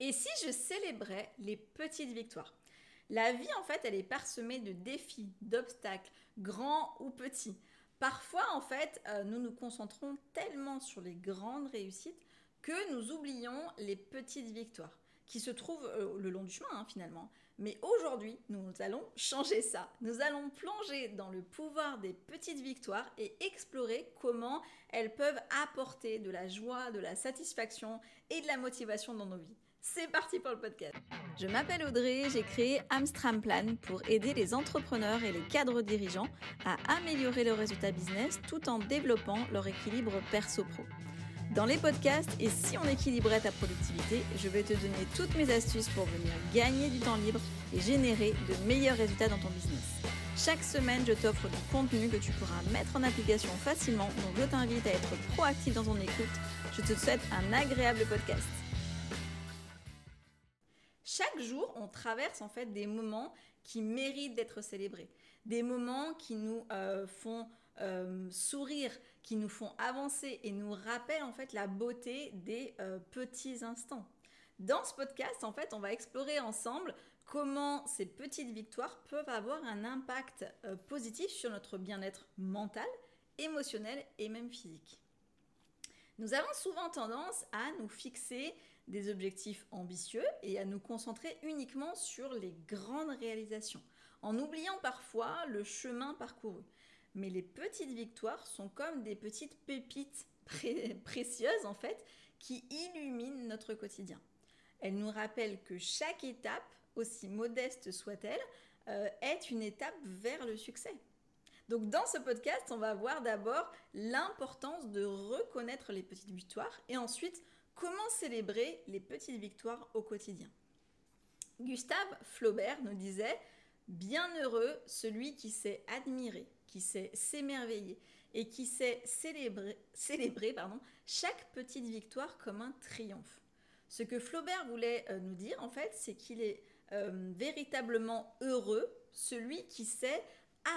Et si je célébrais les petites victoires? La vie, en fait, elle est parsemée de défis, d'obstacles, grands ou petits. Parfois, en fait, euh, nous nous concentrons tellement sur les grandes réussites que nous oublions les petites victoires qui se trouvent euh, le long du chemin, hein, finalement. Mais aujourd'hui, nous allons changer ça. Nous allons plonger dans le pouvoir des petites victoires et explorer comment elles peuvent apporter de la joie, de la satisfaction et de la motivation dans nos vies. C'est parti pour le podcast. Je m'appelle Audrey, j'ai créé Amstram Plan pour aider les entrepreneurs et les cadres dirigeants à améliorer leurs résultats business tout en développant leur équilibre perso-pro. Dans les podcasts et si on équilibrait ta productivité, je vais te donner toutes mes astuces pour venir gagner du temps libre et générer de meilleurs résultats dans ton business. Chaque semaine, je t'offre du contenu que tu pourras mettre en application facilement, donc je t'invite à être proactif dans ton écoute. Je te souhaite un agréable podcast. On traverse en fait des moments qui méritent d'être célébrés, des moments qui nous euh, font euh, sourire, qui nous font avancer et nous rappellent en fait la beauté des euh, petits instants. Dans ce podcast, en fait, on va explorer ensemble comment ces petites victoires peuvent avoir un impact positif sur notre bien-être mental, émotionnel et même physique. Nous avons souvent tendance à nous fixer des objectifs ambitieux et à nous concentrer uniquement sur les grandes réalisations, en oubliant parfois le chemin parcouru. Mais les petites victoires sont comme des petites pépites précieuses en fait qui illuminent notre quotidien. Elles nous rappellent que chaque étape, aussi modeste soit-elle, euh, est une étape vers le succès. Donc dans ce podcast, on va voir d'abord l'importance de reconnaître les petites victoires et ensuite comment célébrer les petites victoires au quotidien? Gustave Flaubert nous disait Bienheureux celui qui sait admirer, qui sait s'émerveiller et qui sait célébrer, célébrer pardon, chaque petite victoire comme un triomphe. Ce que Flaubert voulait euh, nous dire, en fait, c'est qu'il est euh, véritablement heureux celui qui sait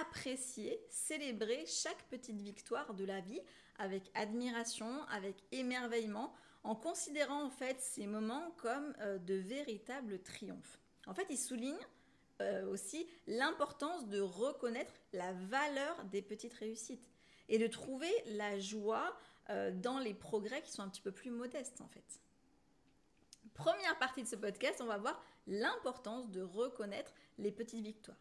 apprécier, célébrer chaque petite victoire de la vie avec admiration, avec émerveillement, en considérant en fait ces moments comme euh, de véritables triomphes. En fait, il souligne euh, aussi l'importance de reconnaître la valeur des petites réussites et de trouver la joie euh, dans les progrès qui sont un petit peu plus modestes en fait. Première partie de ce podcast, on va voir l'importance de reconnaître les petites victoires.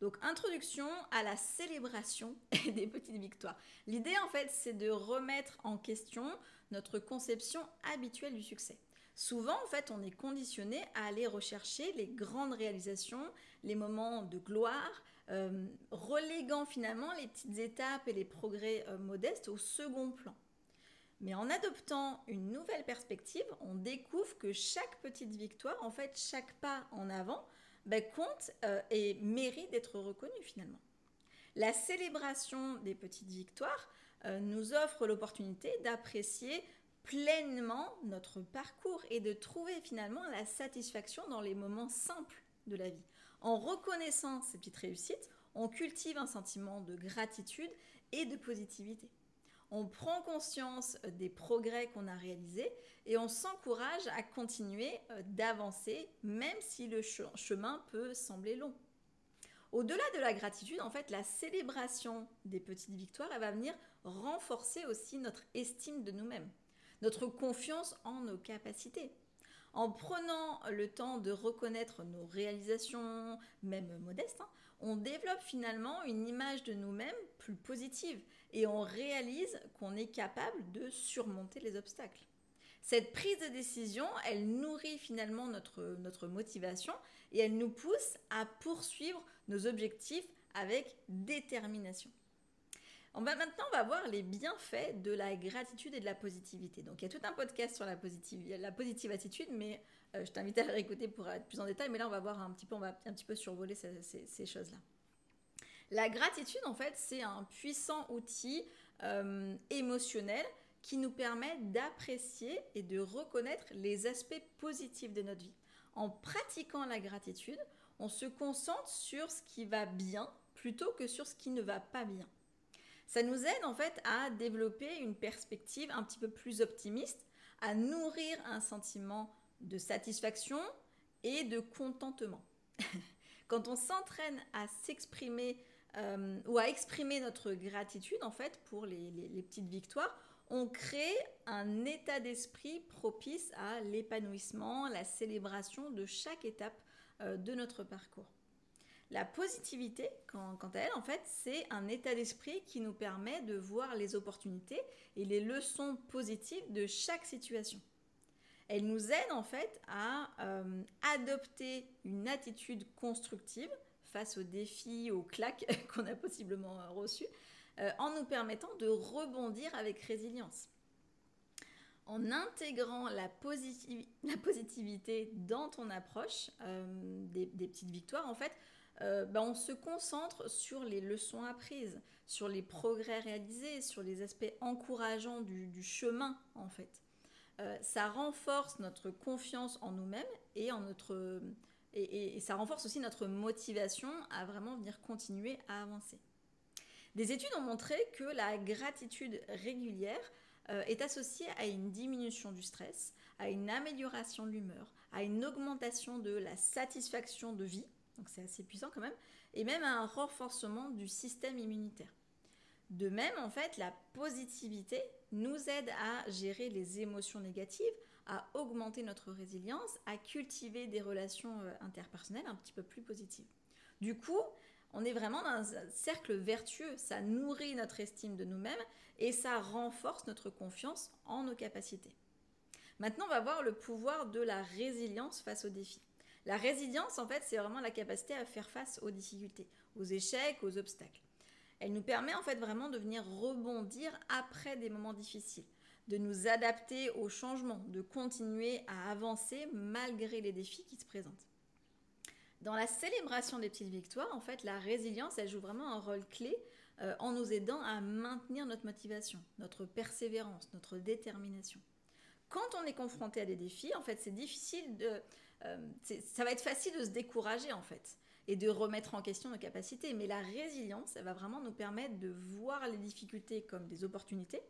Donc introduction à la célébration des petites victoires. L'idée en fait c'est de remettre en question notre conception habituelle du succès. Souvent en fait on est conditionné à aller rechercher les grandes réalisations, les moments de gloire, euh, reléguant finalement les petites étapes et les progrès euh, modestes au second plan. Mais en adoptant une nouvelle perspective, on découvre que chaque petite victoire, en fait chaque pas en avant, ben, compte euh, et mérite d'être reconnu finalement. La célébration des petites victoires euh, nous offre l'opportunité d'apprécier pleinement notre parcours et de trouver finalement la satisfaction dans les moments simples de la vie. En reconnaissant ces petites réussites, on cultive un sentiment de gratitude et de positivité on prend conscience euh, des progrès qu'on a réalisés et on s'encourage à continuer euh, d'avancer même si le chemin peut sembler long. Au-delà de la gratitude, en fait, la célébration des petites victoires, va venir renforcer aussi notre estime de nous-mêmes, notre confiance en nos capacités. En prenant le temps de reconnaître nos réalisations, même modestes, hein, on développe finalement une image de nous-mêmes plus positive et on réalise qu'on est capable de surmonter les obstacles. Cette prise de décision, elle nourrit finalement notre, notre motivation et elle nous pousse à poursuivre nos objectifs avec détermination. On va maintenant on va voir les bienfaits de la gratitude et de la positivité. Donc il y a tout un podcast sur la positive, la positive attitude, mais euh, je t'invite à réécouter pour être plus en détail. Mais là on va voir un petit peu, on va un petit peu survoler ces, choses-là. La gratitude en fait c'est un puissant outil euh, émotionnel qui nous permet d'apprécier et de reconnaître les aspects positifs de notre vie. En pratiquant la gratitude, on se concentre sur ce qui va bien plutôt que sur ce qui ne va pas bien. Ça nous aide en fait à développer une perspective un petit peu plus optimiste, à nourrir un sentiment de satisfaction et de contentement. Quand on s'entraîne à s'exprimer euh, ou à exprimer notre gratitude en fait pour les, petites victoires, on crée un état d'esprit propice à l'épanouissement, la célébration de chaque étape euh, de notre parcours. La positivité, quant, à elle, en fait, c'est un état d'esprit qui nous permet de voir les opportunités et les leçons positives de chaque situation. Elle nous aide en fait à euh, adopter une attitude constructive face aux défis, aux claques qu'on a possiblement reçus, euh, en nous permettant de rebondir avec résilience. En intégrant la, positivité dans ton approche euh, des, petites victoires, en fait, ben, on se concentre sur les leçons apprises, sur les progrès réalisés, sur les aspects encourageants du chemin, en fait. Euh, ça renforce notre confiance en nous-mêmes et, en notre, et, ça renforce aussi notre motivation à vraiment venir continuer à avancer. Des études ont montré que la gratitude régulière euh, est associée à une diminution du stress, à une amélioration de l'humeur, à une augmentation de la satisfaction de vie, donc c'est assez puissant quand même, et même à un renforcement du système immunitaire. De même, en fait, la positivité nous aide à gérer les émotions négatives, à augmenter notre résilience, à cultiver des relations euh, interpersonnelles un petit peu plus positives. Du coup, on est vraiment dans un cercle vertueux, ça nourrit notre estime de nous-mêmes et ça renforce notre confiance en nos capacités. Maintenant, on va voir le pouvoir de la résilience face aux défis. La résilience, en fait, c'est vraiment la capacité à faire face aux difficultés, aux échecs, aux obstacles. Elle nous permet en fait vraiment de venir rebondir après des moments difficiles, de nous adapter aux changements, de continuer à avancer malgré les défis qui se présentent. Dans la célébration des petites victoires, en fait, la résilience, elle joue vraiment un rôle clé euh, en nous aidant à maintenir notre motivation, notre persévérance, notre détermination. Quand on est confronté à des défis, en fait, c'est difficile de... Euh, ça va être facile de se décourager, en fait et de remettre en question nos capacités. Mais la résilience, elle va vraiment nous permettre de voir les difficultés comme des opportunités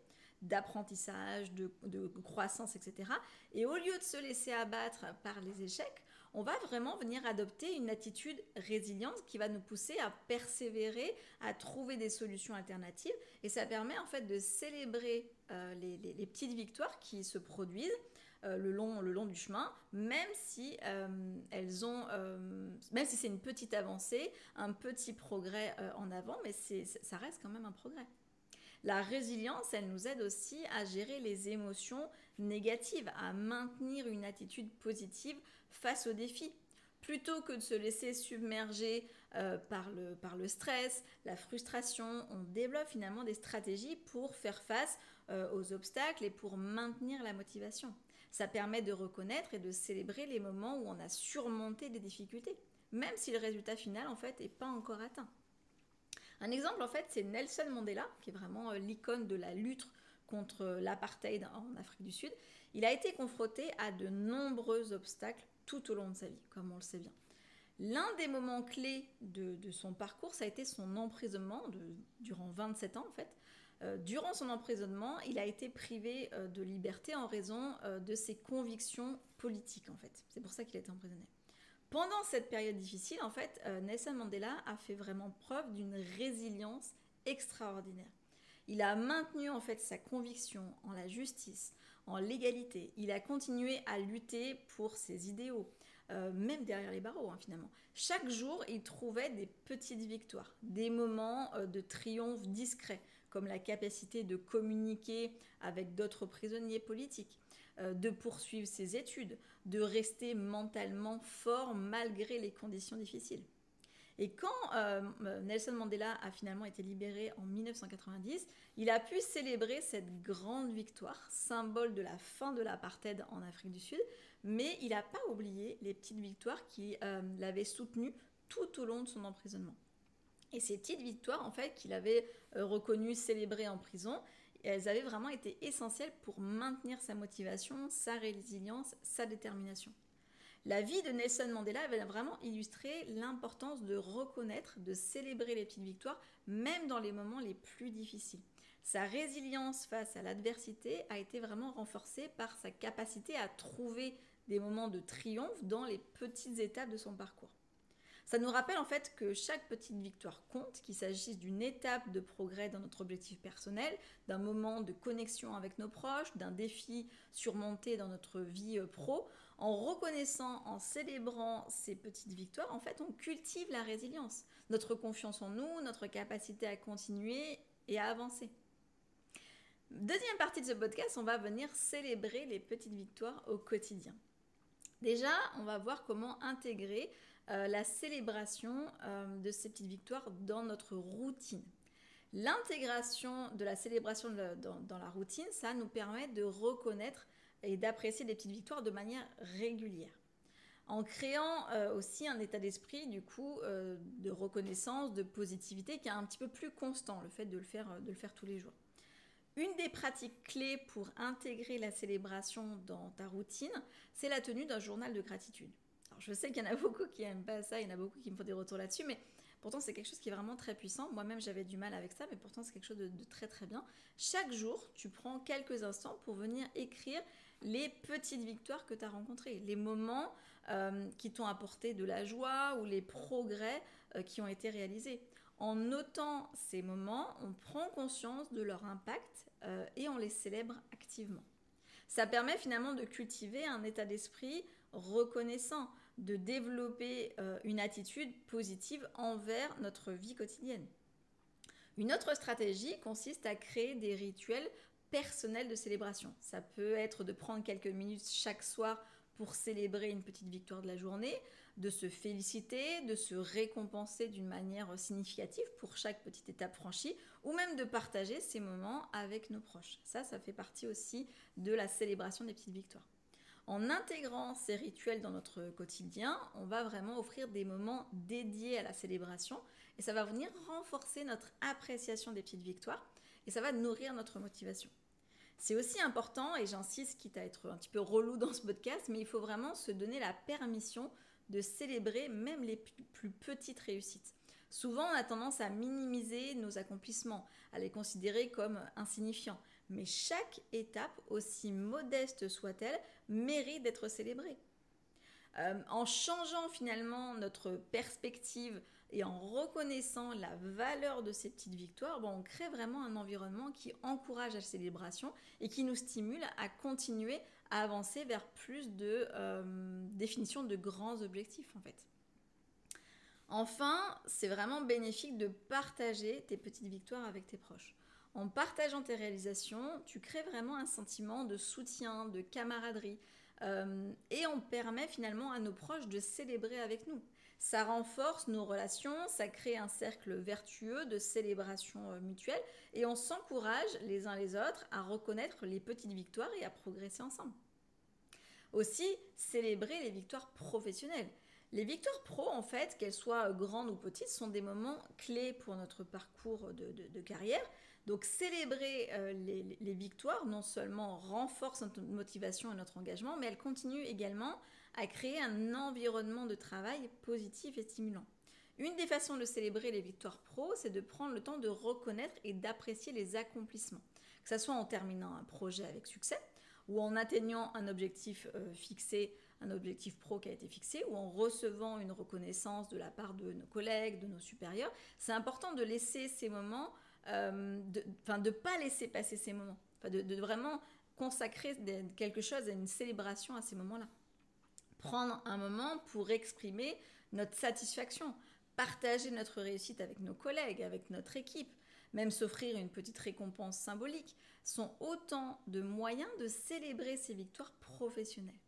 d'apprentissage, de, croissance, etc. Et au lieu de se laisser abattre par les échecs, on va vraiment venir adopter une attitude résiliente qui va nous pousser à persévérer, à trouver des solutions alternatives. Et ça permet en fait de célébrer euh, les, petites victoires qui se produisent euh, le, long, du chemin, même si euh, euh, si c'est une petite avancée, un petit progrès en avant, mais ça reste quand même un progrès. La résilience, elle nous aide aussi à gérer les émotions négatives, à maintenir une attitude positive face aux défis. Plutôt que de se laisser submerger par, le, par le stress, la frustration, on développe finalement des stratégies pour faire face aux obstacles et pour maintenir la motivation. Ça permet de reconnaître et de célébrer les moments où on a surmonté des difficultés, même si le résultat final en fait n'est pas encore atteint. Un exemple en fait, c'est Nelson Mandela, qui est vraiment euh, l'icône de la lutte contre l'apartheid en Afrique du Sud. Il a été confronté à de nombreux obstacles tout au long de sa vie, comme on le sait bien. L'un des moments clés de, son parcours, ça a été son emprisonnement durant 27 ans en fait, euh, durant son emprisonnement, il a été privé euh, de liberté en raison euh, de ses convictions politiques, en fait. C'est pour ça qu'il a été emprisonné. Pendant cette période difficile, en fait, Nelson Mandela a fait vraiment preuve d'une résilience extraordinaire. Il a maintenu en fait sa conviction en la justice, en l'égalité. Il a continué à lutter pour ses idéaux, même derrière les barreaux hein, finalement. Chaque jour, il trouvait des petites victoires, des moments de triomphe discrets comme la capacité de communiquer avec d'autres prisonniers politiques, euh, de poursuivre ses études, de rester mentalement fort malgré les conditions difficiles. Et quand euh, Nelson Mandela a finalement été libéré en 1990, il a pu célébrer cette grande victoire, symbole de la fin de l'apartheid en Afrique du Sud, mais il n'a pas oublié les petites victoires qui euh, l'avaient soutenu tout au long de son emprisonnement. Et ces petites victoires, en fait, qu'il avait euh, reconnues, célébrées en prison, elles avaient vraiment été essentielles pour maintenir sa motivation, sa résilience, sa détermination. La vie de Nelson Mandela avait vraiment illustré l'importance de reconnaître, de célébrer les petites victoires, même dans les moments les plus difficiles. Sa résilience face à l'adversité a été vraiment renforcée par sa capacité à trouver des moments de triomphe dans les petites étapes de son parcours. Ça nous rappelle en fait que chaque petite victoire compte, qu'il s'agisse d'une étape de progrès dans notre objectif personnel, d'un moment de connexion avec nos proches, d'un défi surmonté dans notre vie euh, pro. En reconnaissant, en célébrant ces petites victoires, en fait, on cultive la résilience, notre confiance en nous, notre capacité à continuer et à avancer. Deuxième partie de ce podcast, on va venir célébrer les petites victoires au quotidien. Déjà, on va voir comment intégrer euh, la célébration euh, de ces petites victoires dans notre routine. L'intégration de la célébration dans, la routine, ça nous permet de reconnaître et d'apprécier des petites victoires de manière régulière. En créant euh, aussi un état d'esprit, du coup, de reconnaissance, de positivité qui est un petit peu plus constant, le fait de le faire, de le faire tous les jours. Une des pratiques clés pour intégrer la célébration dans ta routine, c'est la tenue d'un journal de gratitude je sais qu'il y en a beaucoup qui aiment pas ça, il y en a beaucoup qui me font des retours là-dessus, mais pourtant c'est quelque chose qui est vraiment très puissant. Moi-même j'avais du mal avec ça, mais pourtant c'est quelque chose de, très très bien. Chaque jour, tu prends quelques instants pour venir écrire les petites victoires que tu as rencontrées, les moments euh, qui t'ont apporté de la joie ou les progrès euh, qui ont été réalisés. En notant ces moments, on prend conscience de leur impact euh, et on les célèbre activement. Ça permet finalement de cultiver un état d'esprit reconnaissant de développer euh, une attitude positive envers notre vie quotidienne. Une autre stratégie consiste à créer des rituels personnels de célébration. Ça peut être de prendre quelques minutes chaque soir pour célébrer une petite victoire de la journée, de se féliciter, de se récompenser d'une manière significative pour chaque petite étape franchie, ou même de partager ces moments avec nos proches. Ça, ça fait partie aussi de la célébration des petites victoires. En intégrant ces rituels dans notre quotidien, on va vraiment offrir des moments dédiés à la célébration et ça va venir renforcer notre appréciation des petites victoires et ça va nourrir notre motivation. C'est aussi important, et j'insiste, quitte à être un petit peu relou dans ce podcast, mais il faut vraiment se donner la permission de célébrer même les plus petites réussites. Souvent, on a tendance à minimiser nos accomplissements, à les considérer comme insignifiants mais chaque étape, aussi modeste soit-elle, mérite d'être célébrée. Euh, en changeant finalement notre perspective et en reconnaissant la valeur de ces petites victoires, on crée vraiment un environnement qui encourage la célébration et qui nous stimule à continuer à avancer vers plus de euh, définition de grands objectifs en fait. Enfin, c'est vraiment bénéfique de partager tes petites victoires avec tes proches. En partageant tes réalisations, tu crées vraiment un sentiment de soutien, de camaraderie, euh, et on permet finalement à nos proches de célébrer avec nous. Ça renforce nos relations, ça crée un cercle vertueux de célébration euh, mutuelle, et on s'encourage les uns les autres à reconnaître les petites victoires et à progresser ensemble. Aussi, célébrer les victoires professionnelles. Les victoires pro, en fait, qu'elles soient grandes ou petites, sont des moments clés pour notre parcours de carrière. Donc célébrer euh, les, victoires non seulement renforce notre motivation et notre engagement, mais elle continue également à créer un environnement de travail positif et stimulant. Une des façons de célébrer les victoires pro, c'est de prendre le temps de reconnaître et d'apprécier les accomplissements, que ce soit en terminant un projet avec succès ou en atteignant un objectif euh, fixé, un objectif pro qui a été fixé, ou en recevant une reconnaissance de la part de nos collègues, de nos supérieurs. C'est important de laisser ces moments euh, de ne pas laisser passer ces moments, de, de, vraiment consacrer quelque chose à une célébration à ces moments-là. Prendre un moment pour exprimer notre satisfaction, partager notre réussite avec nos collègues, avec notre équipe, même s'offrir une petite récompense symbolique, sont autant de moyens de célébrer ces victoires professionnelles.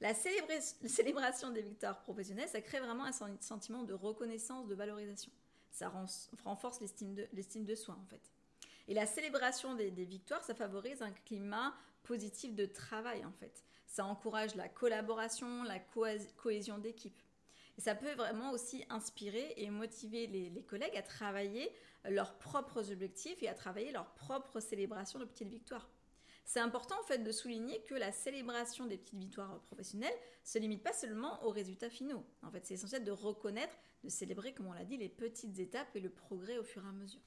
La célébration des victoires professionnelles, ça crée vraiment un sentiment de reconnaissance, de valorisation ça renforce l'estime de, soi en fait. Et la célébration des, victoires, ça favorise un climat positif de travail en fait. Ça encourage la collaboration, la cohésion d'équipe. Et ça peut vraiment aussi inspirer et motiver les, les, collègues à travailler leurs propres objectifs et à travailler leur propre célébration de petites victoires. C'est important en fait de souligner que la célébration des petites victoires professionnelles se limite pas seulement aux résultats finaux. En fait, c'est essentiel de reconnaître de célébrer, comme on l'a dit, les petites étapes et le progrès au fur et à mesure.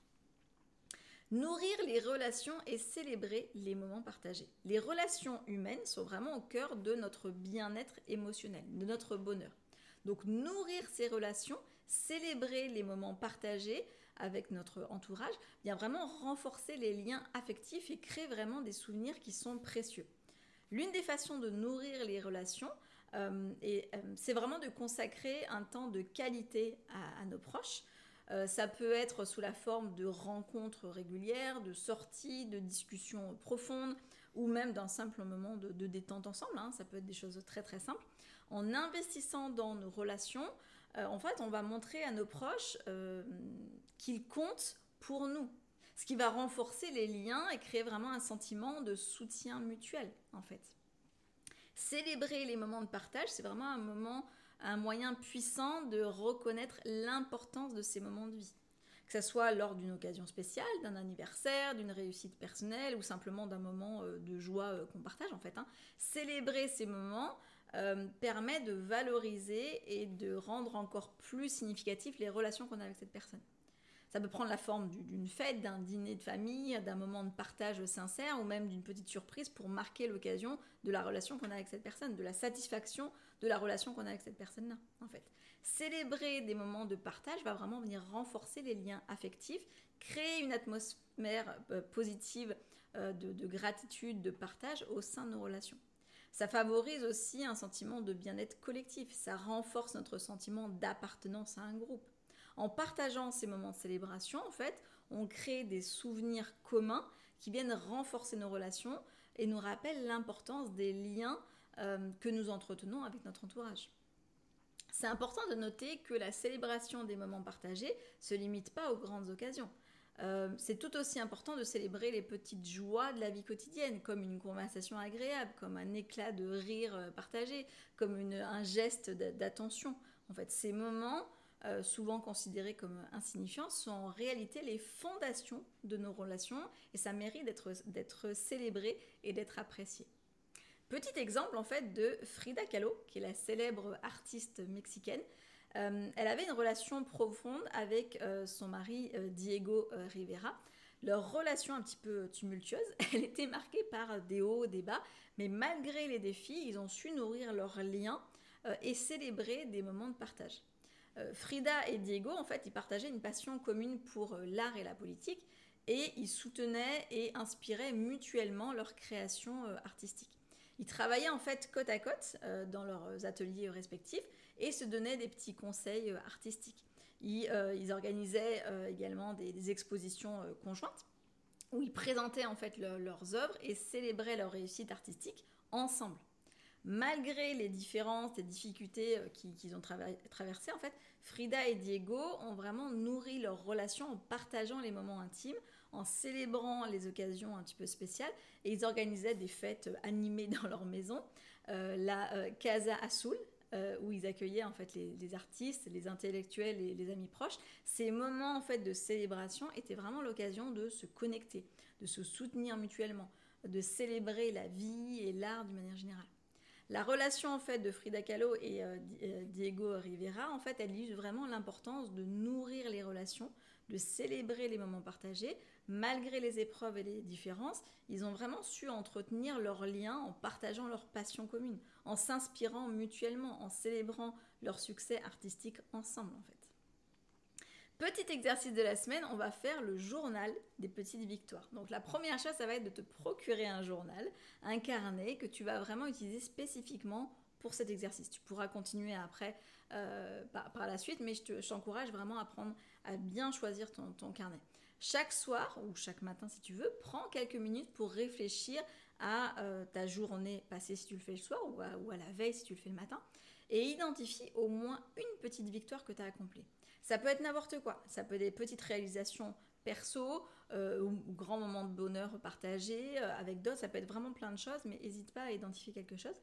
Nourrir les relations et célébrer les moments partagés. Les relations humaines sont vraiment au cœur de notre bien-être émotionnel, de notre bonheur. Donc nourrir ces relations, célébrer les moments partagés avec notre entourage, vient vraiment renforcer les liens affectifs et créer vraiment des souvenirs qui sont précieux. L'une des façons de nourrir les relations, euh, euh, c'est vraiment de consacrer un temps de qualité à nos proches. Euh, ça peut être sous la forme de rencontres régulières, de sorties, de discussions profondes, ou même d'un simple moment de, détente ensemble. Hein. Ça peut être des choses très très simples. En investissant dans nos relations, euh, en fait, on va montrer à nos proches euh, qu'ils comptent pour nous. Ce qui va renforcer les liens et créer vraiment un sentiment de soutien mutuel, en fait. Célébrer les moments de partage, c'est vraiment un moment un moyen puissant de reconnaître l'importance de ces moments de vie. Que ce soit lors d'une occasion spéciale, d'un anniversaire, d'une réussite personnelle ou simplement d'un moment euh, de joie qu'on partage en fait. Hein. Célébrer ces moments euh, permet de valoriser et de rendre encore plus significatif les relations qu'on a avec cette personne. Ça peut prendre la forme d'une fête, d'un dîner de famille, d'un moment de partage sincère ou même d'une petite surprise pour marquer l'occasion de la relation qu'on a avec cette personne, de la satisfaction de la relation qu'on a avec cette personne-là, en fait. Célébrer des moments de partage va vraiment venir renforcer les liens affectifs, créer une atmosphère euh, positive euh, de gratitude, de partage au sein de nos relations. Ça favorise aussi un sentiment de bien-être collectif, ça renforce notre sentiment d'appartenance à un groupe. En partageant ces moments de célébration, en fait, on crée des souvenirs communs qui viennent renforcer nos relations et nous rappellent l'importance des liens euh, que nous entretenons avec notre entourage. C'est important de noter que la célébration des moments partagés ne se limite pas aux grandes occasions. Euh, c'est tout aussi important de célébrer les petites joies de la vie quotidienne, comme une conversation agréable, comme un éclat de rire euh, partagé, comme un geste d'attention. En fait, ces moments euh, souvent considérés comme insignifiants, sont en réalité les fondations de nos relations et ça mérite d'être célébré et d'être apprécié. Petit exemple en fait de Frida Kahlo, qui est la célèbre artiste mexicaine. Euh, elle avait une relation profonde avec euh, son mari Diego Rivera. Leur relation un petit peu tumultueuse, elle était marquée par des hauts, des bas, mais malgré les défis, ils ont su nourrir leur lien et célébrer des moments de partage. Euh, Frida et Diego, en fait, ils partageaient une passion commune pour euh, l'art et la politique et ils soutenaient et inspiraient mutuellement leur création euh, artistique. Ils travaillaient en fait côte à côte dans leurs ateliers respectifs et se donnaient des petits conseils artistiques. Ils, organisaient également des, expositions conjointes où ils présentaient en fait leurs œuvres et célébraient leur réussite artistique ensemble malgré les différences, les difficultés euh, qu'ils ont traversées, en fait, Frida et Diego ont vraiment nourri leur relation en partageant les moments intimes, en célébrant les occasions un petit peu spéciales, et ils organisaient des fêtes euh, animées dans leur maison, euh, la Casa Azul, où ils accueillaient en fait les, artistes, les intellectuels et les amis proches. Ces moments en fait de célébration étaient vraiment l'occasion de se connecter, de se soutenir mutuellement, de célébrer la vie et l'art d'une manière générale. La relation en fait de Frida Kahlo et euh, euh, Diego Rivera, en fait, elle illustre vraiment l'importance de nourrir les relations, de célébrer les moments partagés, malgré les épreuves et les différences. Ils ont vraiment su entretenir leurs liens en partageant leurs passions communes, en s'inspirant mutuellement, en célébrant leur succès artistique ensemble, en fait. Petit exercice de la semaine, on va faire le journal des petites victoires. Donc la première chose, ça va être de te procurer un journal, un carnet que tu vas vraiment utiliser spécifiquement pour cet exercice. Tu pourras continuer après euh, par, la suite, mais je t'encourage vraiment à prendre, à bien choisir ton, carnet. Chaque soir ou chaque matin si tu veux, prends quelques minutes pour réfléchir à euh, ta journée passée si tu le fais le soir ou à, ou à la veille si tu le fais le matin et identifie au moins une petite victoire que tu as accomplie. Ça peut être n'importe quoi. Ça peut être des petites réalisations perso euh, ou, grands moments de bonheur partagés euh, avec d'autres. Ça peut être vraiment plein de choses, mais n'hésite pas à identifier quelque chose.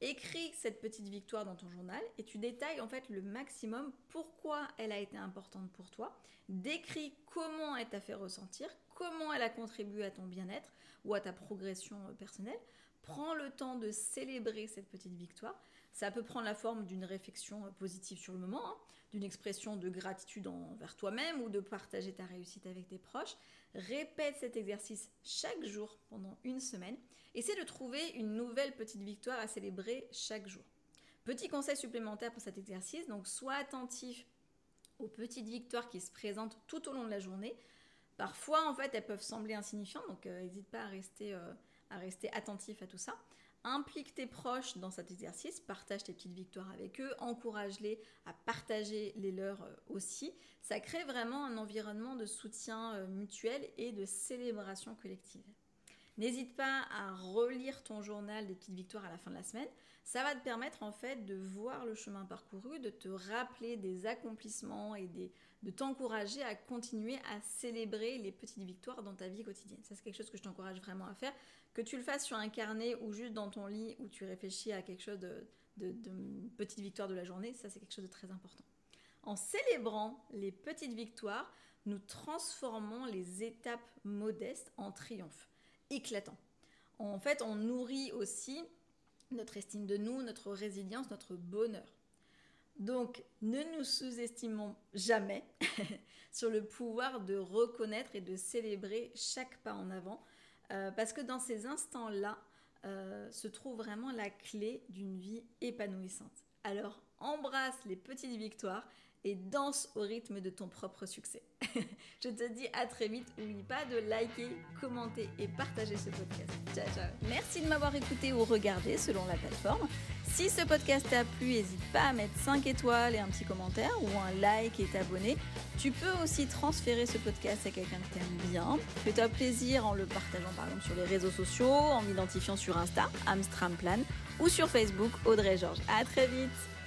Écris cette petite victoire dans ton journal et tu détailles en fait le maximum pourquoi elle a été importante pour toi. Décris comment elle t'a fait ressentir, comment elle a contribué à ton bien-être ou à ta progression euh, personnelle. Prends le temps de célébrer cette petite victoire Ça peut prendre la forme d'une réflexion euh, positive sur le moment, hein, d'une expression de gratitude envers toi-même ou de partager ta réussite avec tes proches. Répète cet exercice chaque jour pendant une semaine. Essaie de trouver une nouvelle petite victoire à célébrer chaque jour. Petit conseil supplémentaire pour cet exercice, donc sois attentif aux petites victoires qui se présentent tout au long de la journée. Parfois, en fait, elles peuvent sembler insignifiantes, donc n'hésite pas à rester, euh, à rester attentif à tout ça. Implique tes proches dans cet exercice, partage tes petites victoires avec eux, encourage-les à partager les leurs euh, aussi. Ça crée vraiment un environnement de soutien euh, mutuel et de célébration collective. N'hésite pas à relire ton journal des petites victoires à la fin de la semaine. Ça va te permettre en fait de voir le chemin parcouru, de te rappeler des accomplissements et de t'encourager à continuer à célébrer les petites victoires dans ta vie quotidienne. Ça c'est quelque chose que je t'encourage vraiment à faire. Que tu le fasses sur un carnet ou juste dans ton lit où tu réfléchis à quelque chose de, de, petite victoire de la journée, ça c'est quelque chose de très important. En célébrant les petites victoires, nous transformons les étapes modestes en triomphes éclatants. En fait, on nourrit aussi notre estime de nous, notre résilience, notre bonheur. Donc, ne nous sous-estimons jamais sur le pouvoir de reconnaître et de célébrer chaque pas en avant euh, parce que dans ces instants-là euh, se trouve vraiment la clé d'une vie épanouissante. Alors embrasse les petites victoires et danse au rythme de ton propre succès. Je te dis à très vite. N'oublie pas de liker, commenter et partager ce podcast. Ciao, ciao. Merci de m'avoir écouté ou regardé selon la plateforme. Si ce podcast t'a plu, n'hésite pas à mettre 5 étoiles et un petit commentaire ou un like et t'abonner. Tu peux aussi transférer ce podcast à quelqu'un que t'aimes bien. Fais-toi plaisir en le partageant par exemple sur les réseaux sociaux, en m'identifiant sur Insta, Amstramplan, ou sur Facebook, Audrey Georges. À très vite